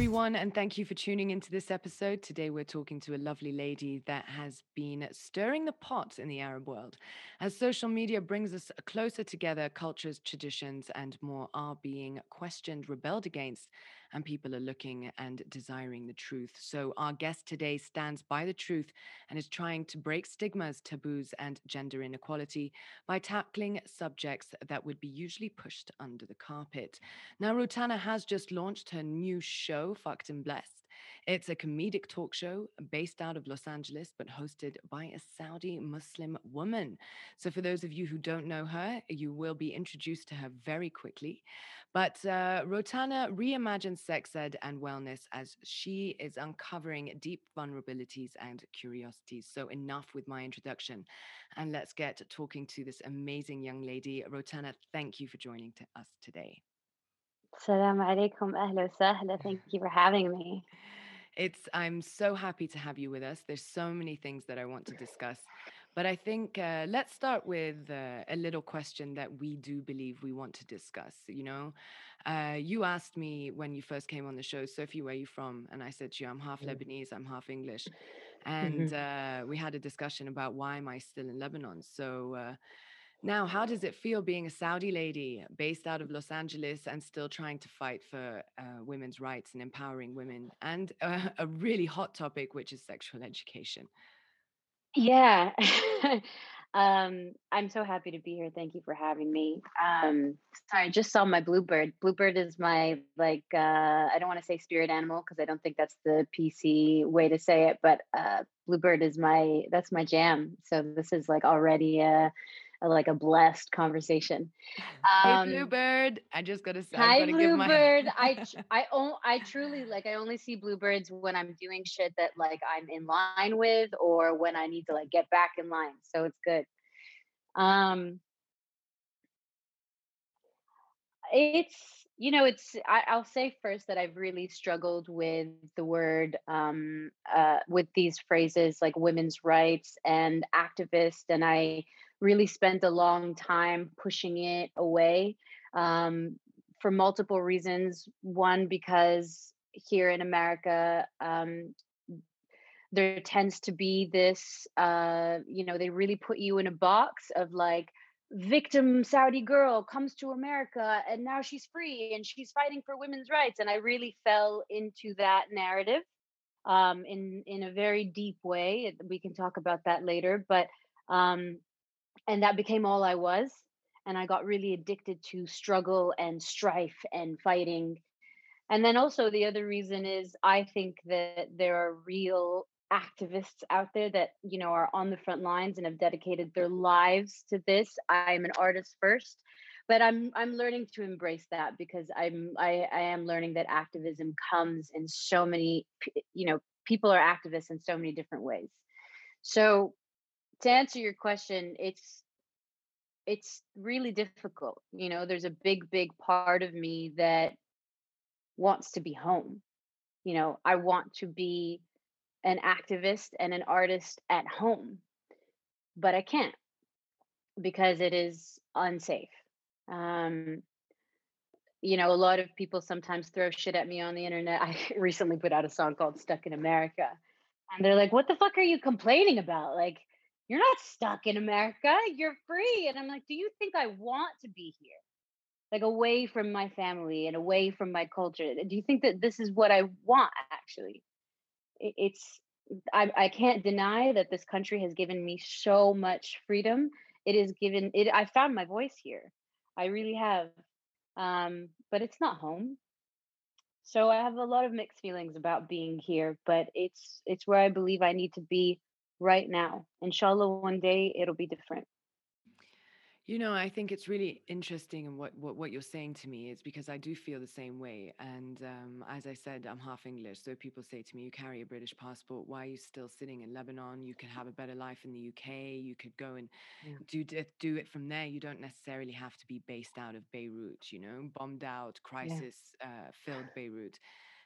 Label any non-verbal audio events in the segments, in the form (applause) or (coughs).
everyone, and thank you for tuning into this episode. Today, we're talking to a lovely lady that has been stirring the pot in the Arab world. As social media brings us closer together, cultures, traditions, and more are being questioned, rebelled against, and people are looking and desiring the truth. So, our guest today stands by the truth and is trying to break stigmas, taboos, and gender inequality by tackling subjects that would be usually pushed under the carpet. Now, Rotana has just launched her new show, Fucked and Blessed. It's a comedic talk show based out of Los Angeles, but hosted by a Saudi Muslim woman. So, for those of you who don't know her, you will be introduced to her very quickly. But uh, Rotana reimagines sex ed and wellness as she is uncovering deep vulnerabilities and curiosities. So, enough with my introduction. And let's get talking to this amazing young lady. Rotana, thank you for joining to us today. Assalamu alaikum, ahla. Thank you for having me. It's I'm so happy to have you with us. There's so many things that I want to discuss. But I think uh, let's start with uh, a little question that we do believe we want to discuss. You know, uh, you asked me when you first came on the show, Sophie, where are you from? And I said to you, I'm half Mm. Lebanese, I'm half English. And Mhm. uh, we had a discussion about why am I still in Lebanon? So uh, now, how does it feel being a Saudi lady based out of Los Angeles and still trying to fight for uh, women's rights and empowering women? And uh, (laughs) a really hot topic, which is sexual education. Yeah. (laughs) um, I'm so happy to be here. Thank you for having me. Um, sorry, I just saw my bluebird. Bluebird is my like uh, I don't want to say spirit animal because I don't think that's the PC way to say it, but uh, bluebird is my that's my jam. So this is like already a, a like a blessed conversation. Hey, Um, Bluebird. I just gotta, s- I've Hi, give my. Bluebird. I (laughs) I own I truly like I only see bluebirds when I'm doing shit that like I'm in line with or when I need to like get back in line. So it's good. Um it's you know it's I, I'll say first that I've really struggled with the word um uh with these phrases like women's rights and activist and I really spent a long time pushing it away um for multiple reasons. One because here in America um there tends to be this uh you know they really put you in a box of like victim saudi girl comes to america and now she's free and she's fighting for women's rights and i really fell into that narrative um in in a very deep way we can talk about that later but um and that became all i was and i got really addicted to struggle and strife and fighting and then also the other reason is I think that there are real activists out there that, you know, are on the front lines and have dedicated their lives to this. I'm an artist first, but I'm I'm learning to embrace that because I'm I, I am learning that activism comes in so many you know, people are activists in so many different ways. So to answer your question, it's it's really difficult. You know, there's a big, big part of me that wants to be home you know i want to be an activist and an artist at home but i can't because it is unsafe um you know a lot of people sometimes throw shit at me on the internet (laughs) i recently put out a song called stuck in america and they're like what the fuck are you complaining about like you're not stuck in america you're free and i'm like do you think i want to be here like away from my family and away from my culture do you think that this is what i want actually it's I, I can't deny that this country has given me so much freedom. It has given it. I found my voice here. I really have. Um, but it's not home. So I have a lot of mixed feelings about being here. But it's it's where I believe I need to be right now. Inshallah, one day it'll be different. You know, I think it's really interesting and what, what what you're saying to me is because I do feel the same way. And um, as I said, I'm half English, so people say to me, "You carry a British passport. Why are you still sitting in Lebanon? You could have a better life in the UK. You could go and Yeah. do do it from there. You don't necessarily have to be based out of Beirut. You know, bombed out, Yeah. crisis uh, filled Beirut.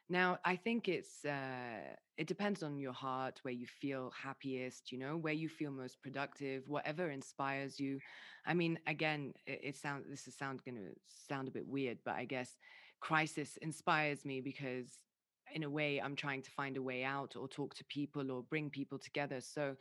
Now, I think it's uh, it depends on your heart, where you feel happiest, you know, where you feel most productive, whatever inspires you. I mean, again, it, it sounds this is sound gonna sound a bit weird, but I guess crisis inspires me because in a way i'm trying to find a way out or talk to people or bring people together so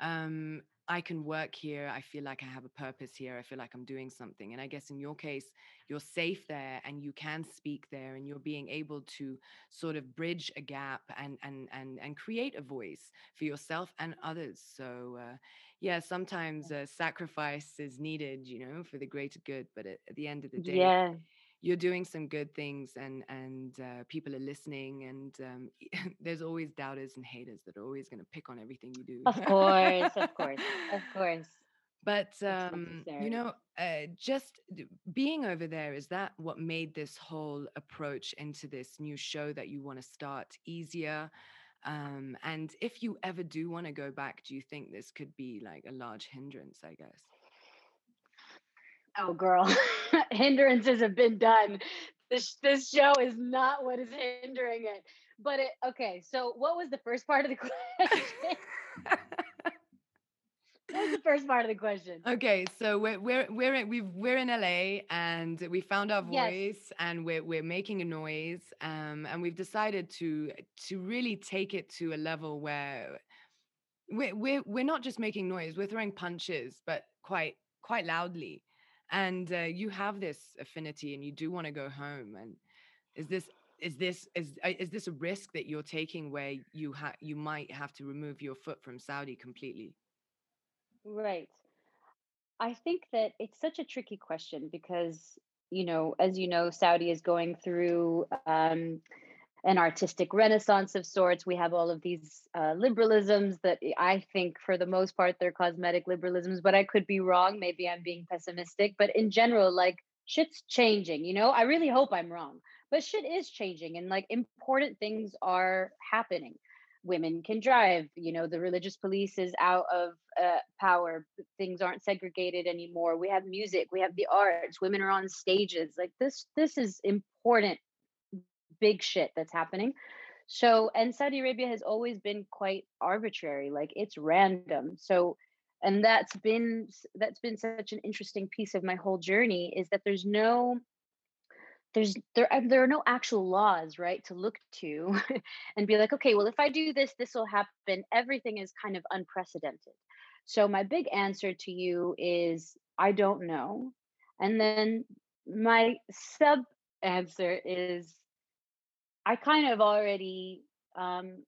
um I can work here. I feel like I have a purpose here. I feel like I'm doing something. And I guess in your case, you're safe there and you can speak there and you're being able to sort of bridge a gap and and and and create a voice for yourself and others. So uh, yeah, sometimes uh, sacrifice is needed, you know, for the greater good. But at, at the end of the day, Yeah. You're doing some good things and and uh, people are listening and um, (laughs) there's always doubters and haters that are always going to pick on everything you do. Of course, of course, of (laughs) course. but um, you know uh, just being over there is that what made this whole approach into this new show that you want to start easier? Um, and if you ever do want to go back do you think this could be like a large hindrance i guess? Oh, girl, (laughs) (laughs) hindrances have been done. This this show is not what is hindering it. But it okay. So, what was the first part of the (laughs) question? what was the first part of the question? Okay, so we're we're we're in, we've we're in LA and we found our Yes. voice and we're we're making a noise um and we've decided to to really take it to a level where we're we're we're not just making noise, we're throwing punches, but quite quite loudly. And uh, you have this affinity and you do want to go home and is this is this is uh, is this a risk that you're taking where you ha you might have to remove your foot from Saudi completely? Right. I think that it's such a tricky question because, you know, as you know, Saudi is going through um, an artistic renaissance of sorts. We have all of these uh, liberalisms that I think, for the most part, they're cosmetic liberalisms, but I could be wrong. Maybe I'm being pessimistic. But in general, like shit's changing, you know? I really hope I'm wrong, but shit is changing and like important things are happening. Women can drive, you know, the religious police is out of uh, power. Things aren't segregated anymore. We have music, we have the arts, women are on stages. Like this, this is important big shit that's happening. So, and Saudi Arabia has always been quite arbitrary, like it's random. So, and that's been that's been such an interesting piece of my whole journey is that there's no there's there there are no actual laws right to look to (laughs) and be like okay well if i do this this will happen everything is kind of unprecedented so my big answer to you is i don't know and then my sub answer is I kind of already um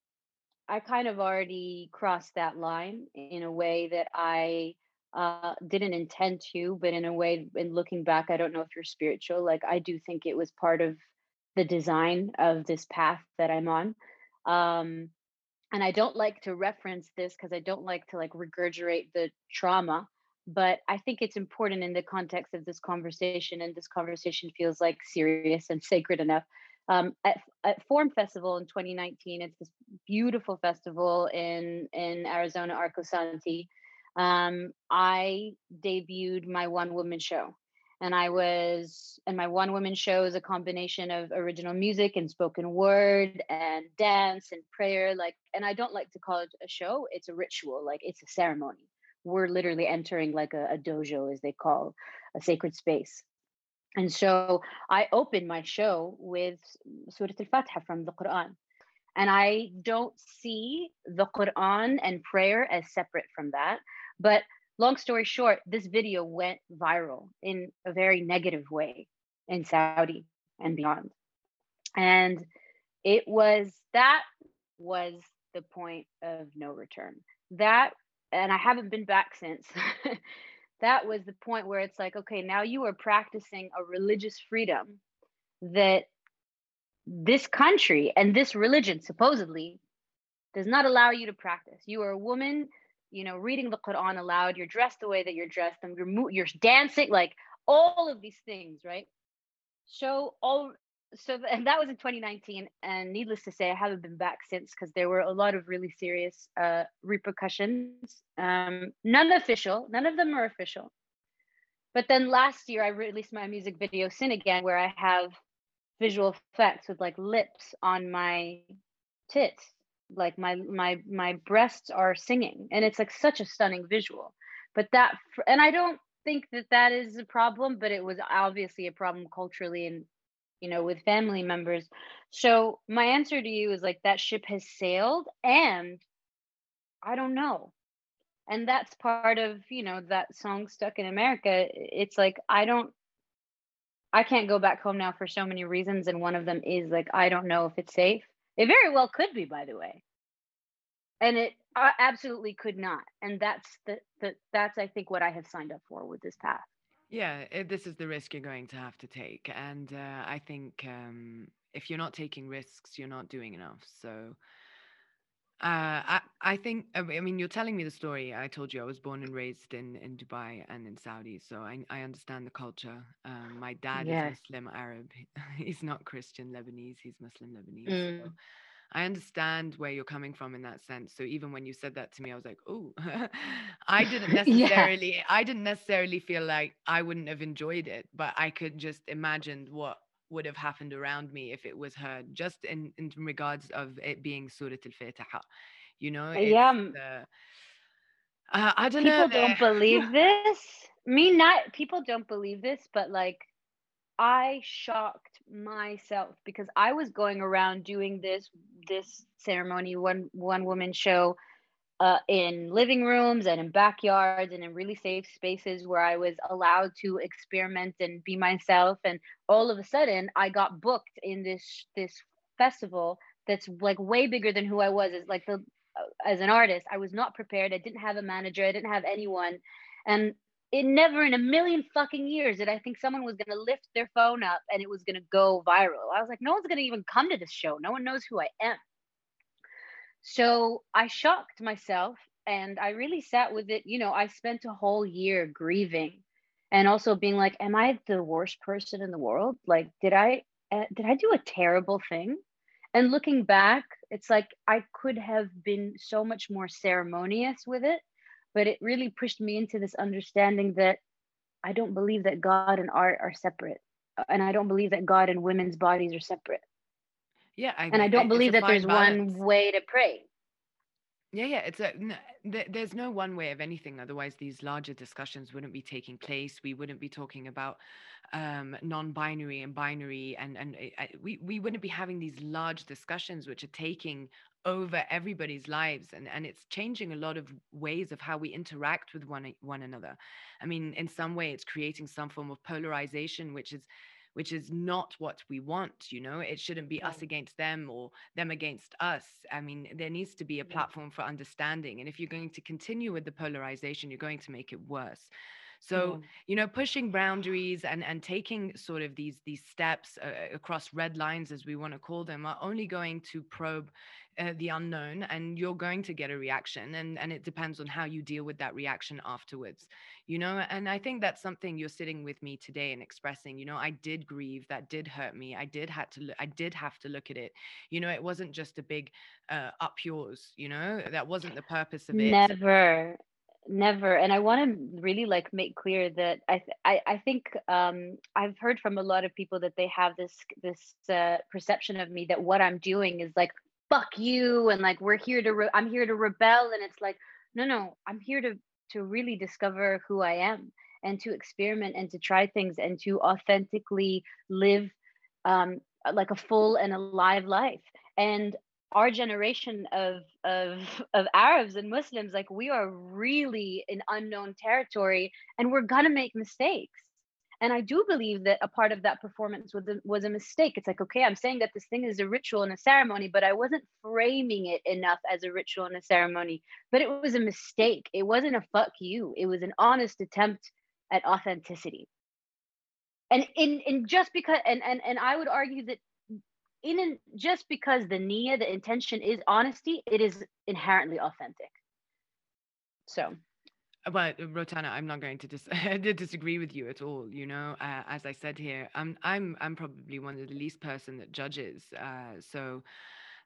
I kind of already crossed that line in a way that I uh didn't intend to, but in a way in looking back, I don't know if you're spiritual. Like I do think it was part of the design of this path that I'm on. Um and I don't like to reference this because I don't like to like regurgitate the trauma, but I think it's important in the context of this conversation, and this conversation feels like serious and sacred enough. Um, at, at Form Festival in 2019, it's this beautiful festival in in Arizona, Arcosanti. Um, I debuted my one woman show, and I was and my one woman show is a combination of original music and spoken word and dance and prayer like and I don't like to call it a show it's a ritual like it's a ceremony we're literally entering like a, a dojo as they call a sacred space and so I open my show with Surah Al-Fatiha from the Quran and I don't see the Quran and prayer as separate from that. But long story short, this video went viral in a very negative way in Saudi and beyond. And it was that was the point of no return. That, and I haven't been back since. (laughs) that was the point where it's like, okay, now you are practicing a religious freedom that this country and this religion supposedly does not allow you to practice. You are a woman, you know, reading the Quran aloud. You're dressed the way that you're dressed, and you're mo- you're dancing, like all of these things, right? So all so th- and that was in 2019, and needless to say, I haven't been back since because there were a lot of really serious uh, repercussions. Um, none official, none of them are official. But then last year, I released my music video "Sin Again," where I have visual effects with like lips on my tits like my my my breasts are singing and it's like such a stunning visual but that and i don't think that that is a problem but it was obviously a problem culturally and you know, with family members. So my answer to you is like that ship has sailed and I don't know. And that's part of, you know, that song Stuck in America. It's like I don't I can't go back home now for so many reasons and one of them is like I don't know if it's safe. It very well could be by the way. And it uh, absolutely could not. And that's the, the that's I think what I have signed up for with this path. Yeah, it, this is the risk you're going to have to take. And uh, I think um, if you're not taking risks, you're not doing enough. So uh, I, I think, I mean, you're telling me the story. I told you I was born and raised in, in Dubai and in Saudi. So I, I understand the culture. Um, my dad Yes. is Muslim Arab. (laughs) He's not Christian Lebanese, he's Muslim Lebanese. So Mm. I understand where you're coming from in that sense. So even when you said that to me, I was like, oh, (laughs) I didn't (laughs) yeah. necessarily, I didn't necessarily feel like I wouldn't have enjoyed it, but I could just imagine what would have happened around me if it was heard, just in, in regards of it being Surah Al-Fatiha. You know, Yeah. uh, uh, I don't know. People don't (laughs) believe this. Me not people don't believe this, but like I shocked myself because I was going around doing this this ceremony one one woman show uh, in living rooms and in backyards and in really safe spaces where I was allowed to experiment and be myself. And all of a sudden, I got booked in this this festival that's like way bigger than who I was as like the uh, as an artist. I was not prepared. I didn't have a manager. I didn't have anyone, and it never in a million fucking years did I think someone was gonna lift their phone up and it was gonna go viral. I was like, no one's gonna even come to this show. No one knows who I am. So I shocked myself and I really sat with it. You know, I spent a whole year grieving and also being like, am I the worst person in the world? Like, did I uh, did I do a terrible thing? And looking back, it's like I could have been so much more ceremonious with it, but it really pushed me into this understanding that I don't believe that God and art are separate. And I don't believe that God and women's bodies are separate. yeah, I, And I I- don't a believe that there's balance. one way to pray. Yeah, yeah, it's a n- th- there's no one way of anything. Otherwise, these larger discussions wouldn't be taking place. We wouldn't be talking about um, non-binary and binary, and and uh, we we wouldn't be having these large discussions which are taking over everybody's lives, and and it's changing a lot of ways of how we interact with one one another. I mean, in some way, it's creating some form of polarization, which is which is not what we want you know it shouldn't be us mm. against them or them against us. I mean, there needs to be a platform for understanding. And if you're going to continue with the polarization, you're going to make it worse. So, you know, pushing boundaries and and taking sort of these these steps uh, across red lines, as we want to call them, are only going to probe uh, the unknown, and you're going to get a reaction, and and it depends on how you deal with that reaction afterwards. You know, and I think that's something you're sitting with me today and expressing. You know, I did grieve, that did hurt me. I did had to, look, I did have to look at it. You know, it wasn't just a big uh, up yours. You know, that wasn't the purpose of it. Never, never. And I want to really like make clear that I th- I, I think um, I've heard from a lot of people that they have this this uh, perception of me that what I'm doing is like fuck you and like we're here to re- I'm here to rebel and it's like no no I'm here to to really discover who I am and to experiment and to try things and to authentically live um, like a full and alive life and our generation of of of Arabs and Muslims, like we are really in unknown territory, and we're gonna make mistakes. And I do believe that a part of that performance was a, was a mistake. It's like, okay, I'm saying that this thing is a ritual and a ceremony, but I wasn't framing it enough as a ritual and a ceremony. But it was a mistake. It wasn't a fuck you. It was an honest attempt at authenticity. And in in just because and and and I would argue that in an, just because the nia, the intention is honesty, it is inherently authentic. So But Rotana, I'm not going to dis- (laughs) to disagree with you at all. You know, uh, as I said here, I'm I'm I'm probably one of the least person that judges. Uh, so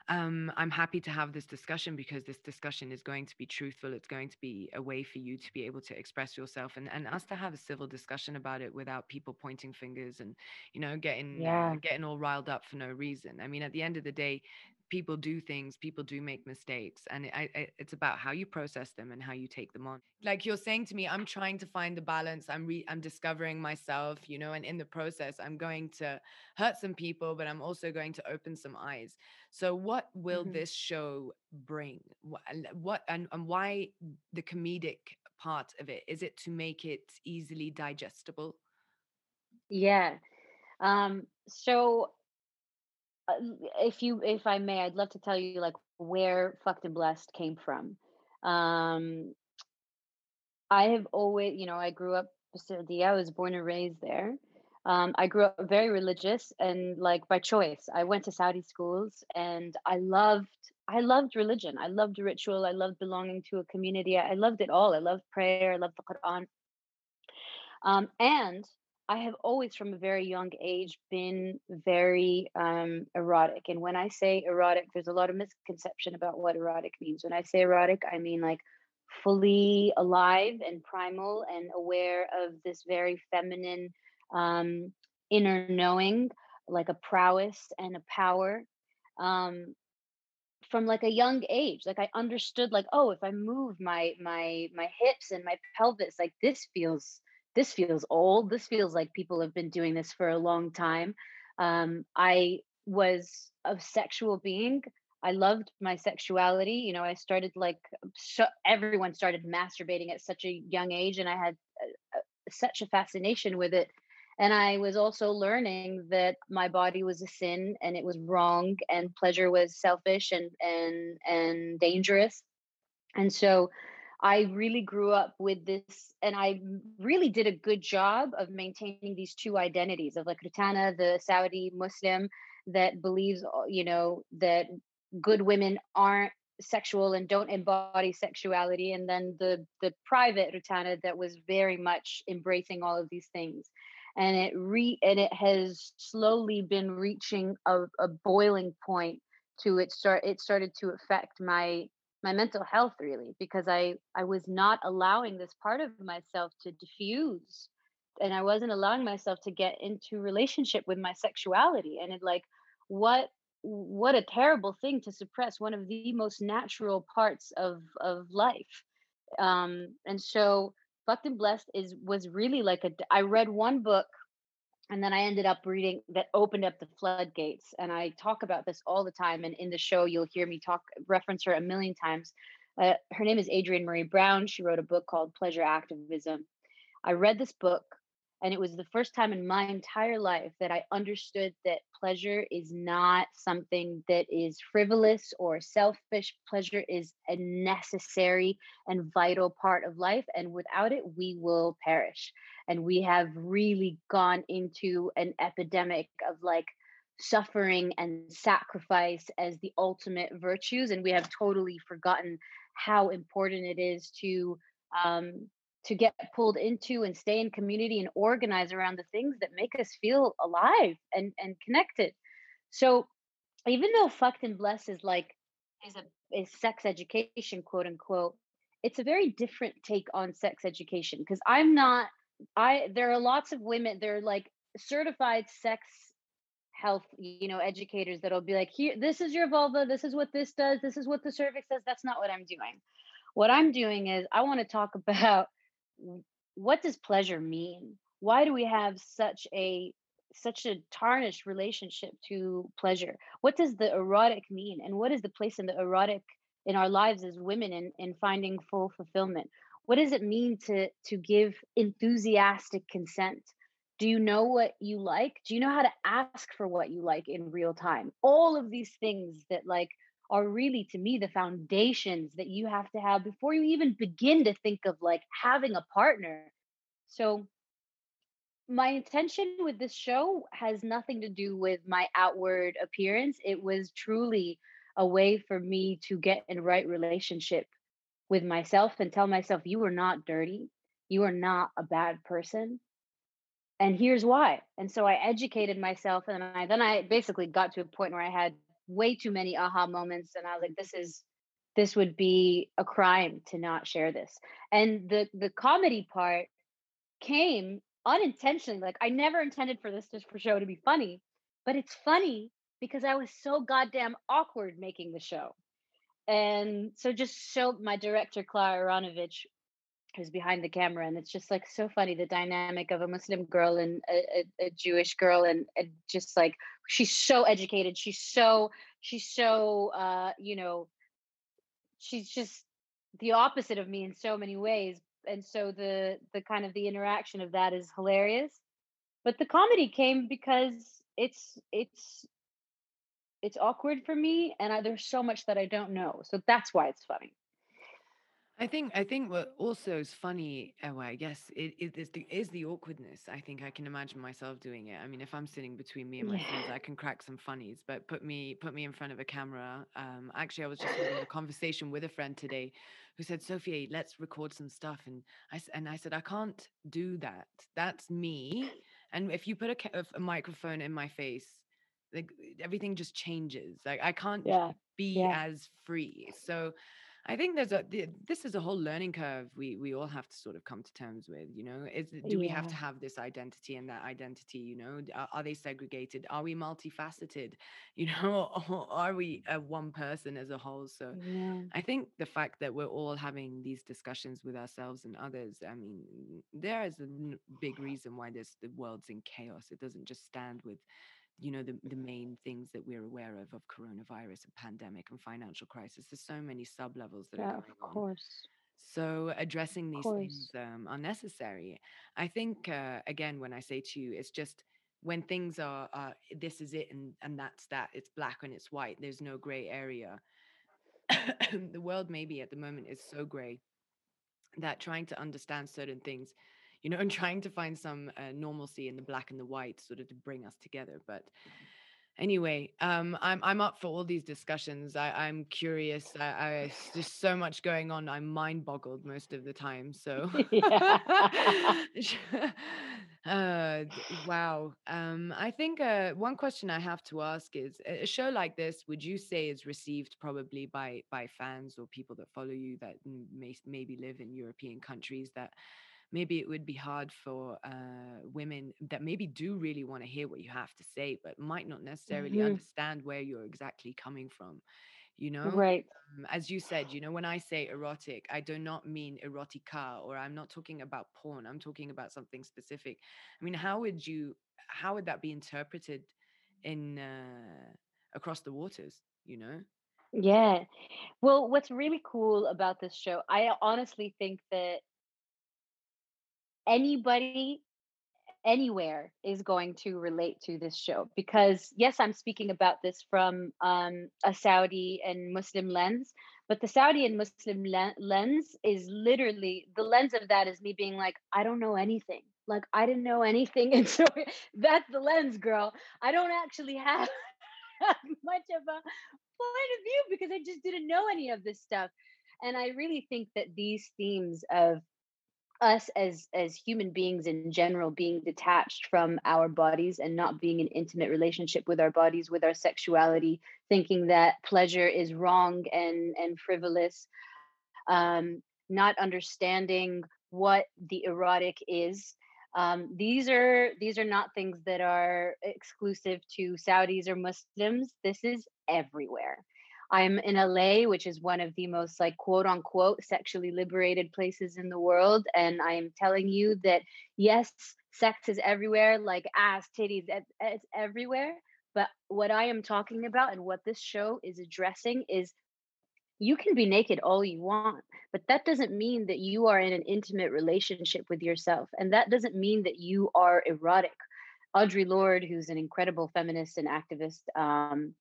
um, I'm happy to have this discussion because this discussion is going to be truthful. It's going to be a way for you to be able to express yourself and, and us to have a civil discussion about it without people pointing fingers and you know getting uh, getting all riled up for no reason. I mean, at the end of the day, people do things people do make mistakes and I, I, it's about how you process them and how you take them on. Like you're saying to me i'm trying to find the balance. I'm re i'm discovering myself you know and in the process i'm going to hurt some people but i'm also going to open some eyes. So what will hmm this show bring? What, what and, and why the comedic part of it? Is it to make it easily digestible? Yeah. Um, so if you if I may, I'd love to tell you like where Fucked and Blessed came from. Um, I have always, you know, I grew up in Saudi. I was born and raised there. Um, I grew up very religious and like by choice. I went to Saudi schools and I loved I loved religion. I loved ritual. I loved belonging to a community. I loved it all. I loved prayer. I loved the Quran. Um, and I have always, from a very young age, been very um, erotic. And when I say erotic, there's a lot of misconception about what erotic means. When I say erotic, I mean like fully alive and primal and aware of this very feminine um, inner knowing, like a prowess and a power. Um, from like a young age like i understood like oh if i move my my my hips and my pelvis like this feels this feels old this feels like people have been doing this for a long time um i was a sexual being i loved my sexuality you know i started like everyone started masturbating at such a young age and i had uh, uh, such a fascination with it and I was also learning that my body was a sin and it was wrong and pleasure was selfish and and and dangerous. And so I really grew up with this and I really did a good job of maintaining these two identities of like Rotana, the Saudi Muslim that believes, uh, you know, that good women aren't sexual and don't embody sexuality and then the the private Rotana that was very much embracing all of these things. And it re and it has slowly been reaching a, a boiling point to it start it started to affect my my mental health really because i i was not allowing this part of myself to diffuse and i wasn't allowing myself to get into relationship with my sexuality and it like what what a terrible thing to suppress one of the most natural parts of of life. Um and so fucked and blessed is was really like a I read one book and then I ended up reading that opened up the floodgates. And I talk about this all the time. And in the show, you'll hear me talk reference her a million times. Uh, her name is Adrienne Maree Brown. She wrote a book called Pleasure Activism. I read this book, and it was the first time in my entire life that I understood that pleasure is not something that is frivolous or selfish. Pleasure is a necessary and vital part of life. And without it, we will perish and we have really gone into an epidemic of like suffering and sacrifice as the ultimate virtues and we have totally forgotten how important it is to um to get pulled into and stay in community and organize around the things that make us feel alive and and connected so even though fucked and blessed is like is a is sex education quote unquote it's a very different take on sex education because i'm not I there are lots of women, they're like certified sex health, you know, educators that'll be like, here, this is your vulva, this is what this does, this is what the cervix does. That's not what I'm doing. What I'm doing is I want to talk (laughs) about what does pleasure mean? Why do we have such a such a tarnished relationship to pleasure? What does the erotic mean? And what is the place in the erotic in our lives as women in, in finding full fulfillment? What does it mean to to give enthusiastic consent? Do you know what you like? Do you know how to ask for what you like in real time? All of these things that like are really to me the foundations that you have to have before you even begin to think of like having a partner. So my intention with this show has nothing to do with my outward appearance. It was truly a way for me to get in right relationship with myself and tell myself, you are not dirty. You are not a bad person. And here's why. And so I educated myself and I then I basically got to a point where I had way too many aha moments and I was like, this is this would be a crime to not share this. And the the comedy part came unintentionally. Like I never intended for this just for show to be funny, but it's funny because I was so goddamn awkward making the show. And so just showed my director clara Aronovich who's behind the camera and it's just like so funny the dynamic of a muslim girl and a, a, a jewish girl and, and, just like she's so educated she's so she's so uh you know she's just the opposite of me in so many ways and so the the kind of the interaction of that is hilarious. But the comedy came because it's it's it's awkward for me and I, there's so much that i don't know so that's why it's funny I think I think what also is funny, uh, well, I guess it, it is the is the awkwardness. I think I can imagine myself doing it. I mean, if I'm sitting between me and my friends, I can crack some funnies. But put me put me in front of a camera. Um, actually, I was just having a (laughs) conversation with a friend today, who said, "Sophie, let's record some stuff." And I and I said, "I can't do that. That's me. And if you put a, ca- a microphone in my face, like everything just changes. Like I can't yeah be yeah as free. So." I think there's a this is a whole learning curve we we all have to sort of come to terms with. You know, is do we have to have this identity and that identity? You know, are, are they segregated? Are we multifaceted? (laughs) You know, (laughs) or are we a one person as a whole? So, yeah I think the fact that we're all having these discussions with ourselves and others. I mean, there is a big (sighs) reason why this the world's in chaos. It doesn't just stand with you know the, the main things that we're aware of of coronavirus and pandemic and financial crisis there's so many sub levels that are yeah of going on. course. So addressing these things um, are necessary. I think uh, again when i say to you it's just when things are uh, this is it and and that's that it's black and it's white there's no gray area. (coughs) The world maybe at the moment is so gray that trying to understand certain things you know and trying to find some uh, normalcy in the black and the white sort of to bring us together but anyway um i'm i'm up for all these discussions. I i'm curious. I, I there's so much going on. I'm mind boggled most of the time (laughs) so (laughs) uh wow. Um i think uh one question i have to ask is a a show like this would you say is received probably by by fans or people that follow you that may maybe live in european countries that maybe it would be hard for uh, women that maybe do really want to hear what you have to say, but might not necessarily hmm understand where you're exactly coming from. You know, right um, as you said, you know, when I say erotic, I do not mean erotica, or I'm not talking about porn. I'm talking about something specific. I mean, how would you, how would that be interpreted in uh, across the waters? You know? yeah well what's really cool about this show i honestly think that anybody anywhere is going to relate to this show because yes i'm speaking about this from um, a saudi and muslim lens but the saudi and muslim le- lens is literally the lens of that is me being like i don't know anything. Like i didn't know anything. (laughs) And so that's the lens girl. I don't actually have (laughs) much of a point of view because i just didn't know any of this stuff. And i really think that these themes of us as as human beings in general being detached from our bodies and not being in intimate relationship with our bodies with our sexuality thinking that pleasure is wrong and and frivolous um not understanding what the erotic is um, these are these are not things that are exclusive to saudis or muslims. This is everywhere I'm in LA, which is one of the most like quote unquote sexually liberated places in the world. And I'm telling you that yes, sex is everywhere, like ass, titties, it- it's everywhere. But what I am talking about and what this show is addressing is you can be naked all you want, but that doesn't mean that you are in an intimate relationship with yourself. And that doesn't mean that you are erotic. Audre Lorde, who's an incredible feminist and activist, um,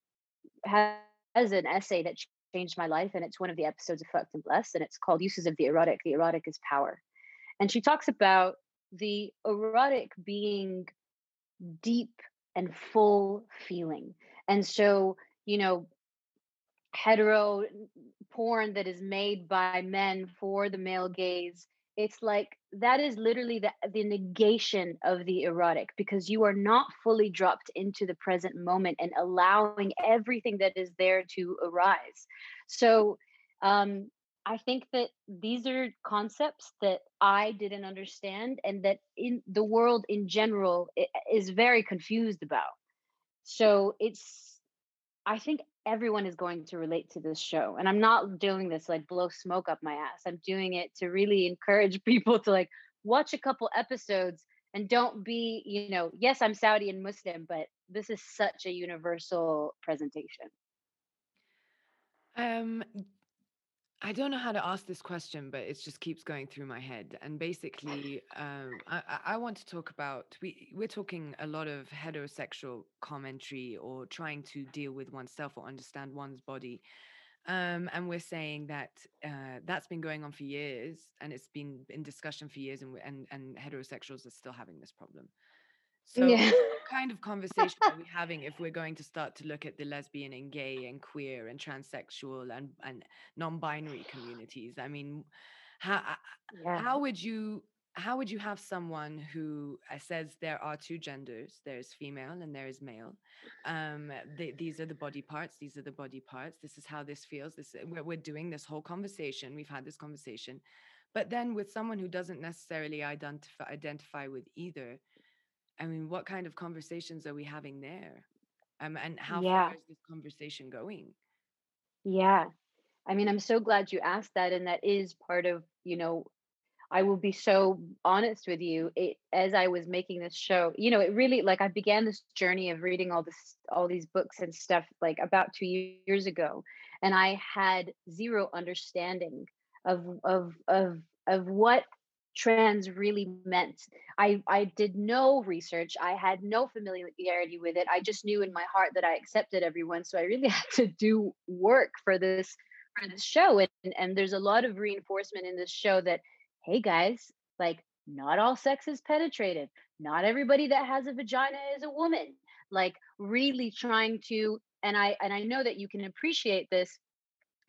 has an essay that changed my life, and it's one of the episodes of Fucked and Blessed, and it's called Uses of the Erotic. The Erotic is Power. And she talks about the erotic being deep and full feeling. And so, you know, hetero porn that is made by men for the male gaze it's like that is literally the, the negation of the erotic because you are not fully dropped into the present moment and allowing everything that is there to arise. So um i think that these are concepts that i didn't understand and that in the world in general is very confused about. So it's I think everyone is going to relate to this show. And I'm not doing this like blow smoke up my ass. I'm doing it to really encourage (laughs) people to like watch a couple episodes and don't be, you know, yes, I'm Saudi and Muslim, but this is such a universal presentation. Um, I don't know how to ask this question, but it just keeps going through my head. And basically, um, I, I want to talk about we we're talking a lot of heterosexual commentary or trying to deal with oneself or understand one's body. Um, and we're saying that uh, that's been going on for years, and it's been in discussion for years, and and and heterosexuals are still having this problem. (laughs) So, Yeah. What kind of conversation are we (laughs) having if we're going to start to look at the lesbian and gay and queer and transsexual and and non-binary communities? I mean, how yeah. how would you how would you have someone who uh, says there are two genders there's female and there is male um th- these are the body parts these are the body parts this is how this feels this we're, we're doing this whole conversation we've had this conversation but then with someone who doesn't necessarily identify identify with either I mean, what kind of conversations are we having there? Um, and how far is this conversation going? Yeah. I mean, I'm so glad you asked that. And that is part of, you know, I will be so honest with you. It as I was making this show, you know, it really like I began this journey of reading all this all these books and stuff like about two years ago. And I had zero understanding of of of of what trans really meant. I I did no research. I had no familiarity with it. I just knew in my heart that I accepted everyone. So I really (laughs) had to do work for this for this show. And and there's a lot of reinforcement in this show that, hey guys, like not all sex is penetrative. Not everybody that has a vagina is a woman. Like really trying to and I and I know that you can appreciate this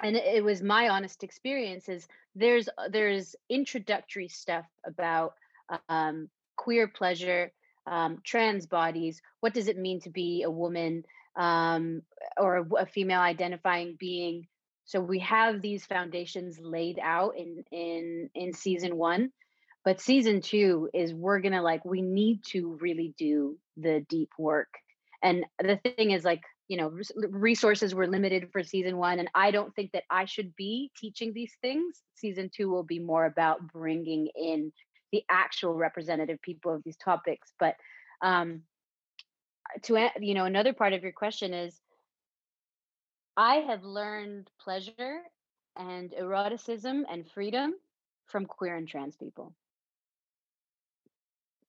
and it was my honest experience is there's uh, there's introductory stuff about um, queer pleasure um, trans bodies what does it mean to be a woman um, or a female identifying being. So we have these foundations laid out in in in season one but season two is we're gonna like we need to really do the deep work. And the thing is like you know resources were limited for season one and i don't think that i should be teaching these things. Season two will be more about bringing in the actual representative people of these topics but um to you know another part of your question is i have learned pleasure and eroticism and freedom from queer and trans people.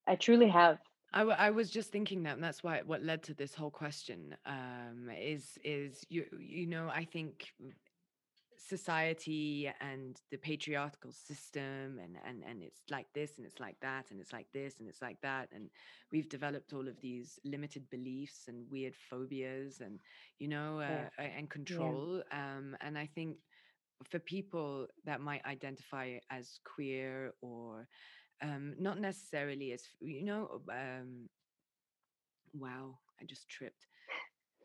I truly have I, w- I was just thinking that, and that's why what led to this whole question um, is is you you know I think society and the patriarchal system and and and it's like this and it's like that and it's like this and it's like that and we've developed all of these limited beliefs and weird phobias and you know uh, a- and yeah. control um, and I think for people that might identify as queer or um, not necessarily as you know um, wow i just tripped.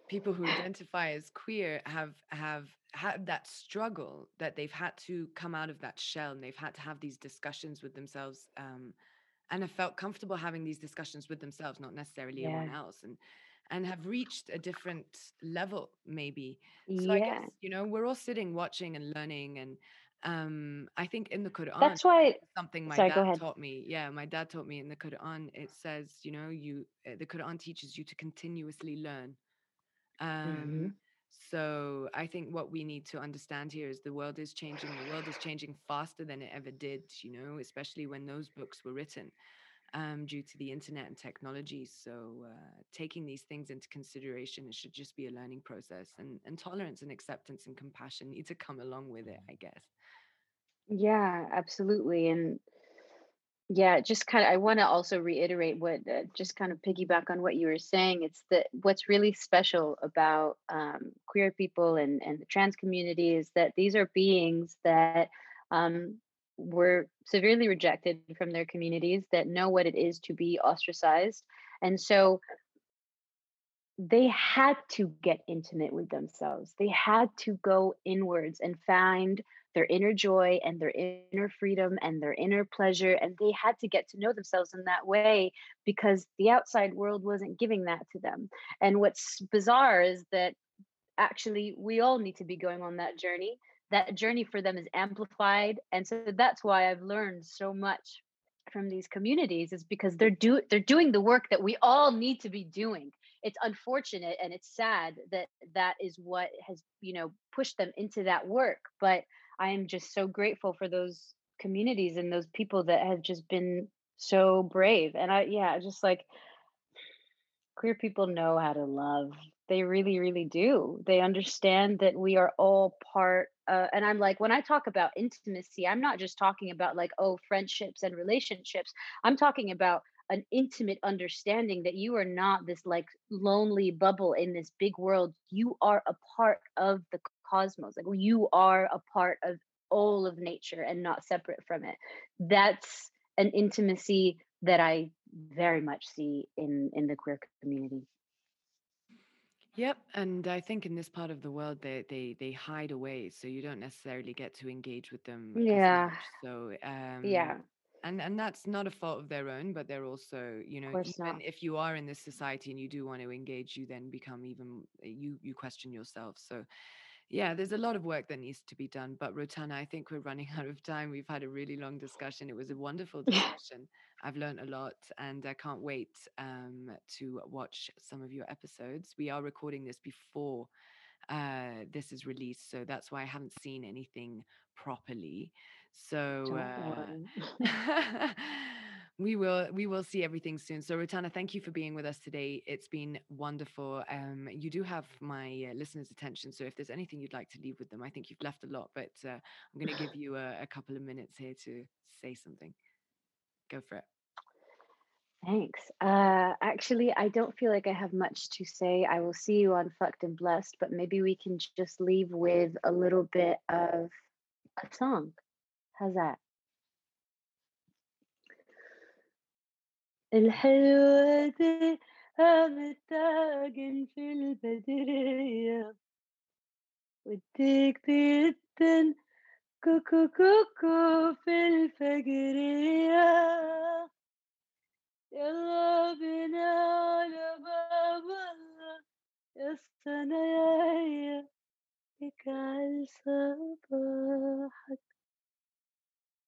People who (laughs) identify as queer have have had that struggle that they've had to come out of that shell and they've had to have these discussions with themselves um, and have felt comfortable having these discussions with themselves not necessarily yeah. anyone else and and have reached a different level maybe. So i guess you know we're all sitting watching and learning and um i think in the quran that's why something my sorry dad taught me yeah my dad taught me in the quran it says you know you uh, the quran teaches you to continuously learn hmm um, so I think what we need to understand here is the world is changing. The world is changing faster than it ever did, you know, especially when those books were written um, due to the internet and technology. So uh, taking these things into consideration, it should just be a learning process and, and tolerance and acceptance and compassion need to come along with it, I guess. Yeah absolutely and Yeah, just kind of, I want to also reiterate what, uh, just kind of piggyback on what you were saying. It's that what's really special about um, queer people and, and the trans community is that these are beings that um, were severely rejected from their communities, that know what it is to be ostracized. And so they had to get intimate with themselves. They had to go inwards and find their inner joy and their inner freedom and their inner pleasure. And they had to get to know themselves in that way because the outside world wasn't giving that to them. And what's bizarre is that actually we all need to be going on that journey. That journey for them is amplified, and so that's why I've learned so much from these communities is because they're do they're doing the work that we all need to be doing. It's unfortunate and it's sad that that is what has, you know, pushed them into that work, but I am just so grateful for those communities and those people that have just been so brave. And I yeah, just like queer people know how to love. They really, really do. They understand that we are all part. Uh, and I'm like, when I talk about intimacy, I'm not just talking about like, oh, friendships and relationships. I'm talking about an intimate understanding that you are not this like lonely bubble in this big world. You are a part of the cosmos. Like you are a part of all of nature and not separate from it. That's an intimacy that I very much see in in the queer community. Yep, and I think in this part of the world they they they hide away, so you don't necessarily get to engage with them as Yeah, much. So, um, yeah, and and that's not a fault of their own, but they're also, you know, even not. if you are in this society and you do want to engage, you then become even you you question yourself. So yeah, there's a lot of work that needs to be done. But Rotana, I think we're running (laughs) out of time. We've had a really long discussion. It was a wonderful (laughs) discussion. I've learned a lot and I can't wait um, to watch some of your episodes. We are recording this before uh, this is released, so that's why I haven't seen anything properly. So uh, (laughs) we will we will see everything soon. So Rotana, thank you for being with us today. It's been wonderful. Um, you do have my uh, listeners' attention, so if there's anything you'd like to leave with them, I think you've left a lot, but uh, I'm going to give you a, a couple of minutes here to say something. Go for it. Thanks. Uh, actually, I don't feel like I have much to say. I will see you on Fucked and Blessed, but maybe we can just leave with a little bit of a song. How's that? الحلوة دي قامت تعجن في البدرية وديك جدا كوكو كوكو في الفجرية. يلا بينا على باب الله يا الصنايعية اجعل صباحك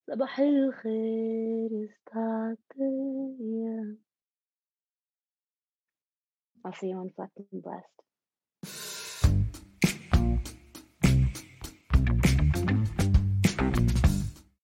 صباح الخير استعطية I'll see you on Fucked and Blessed.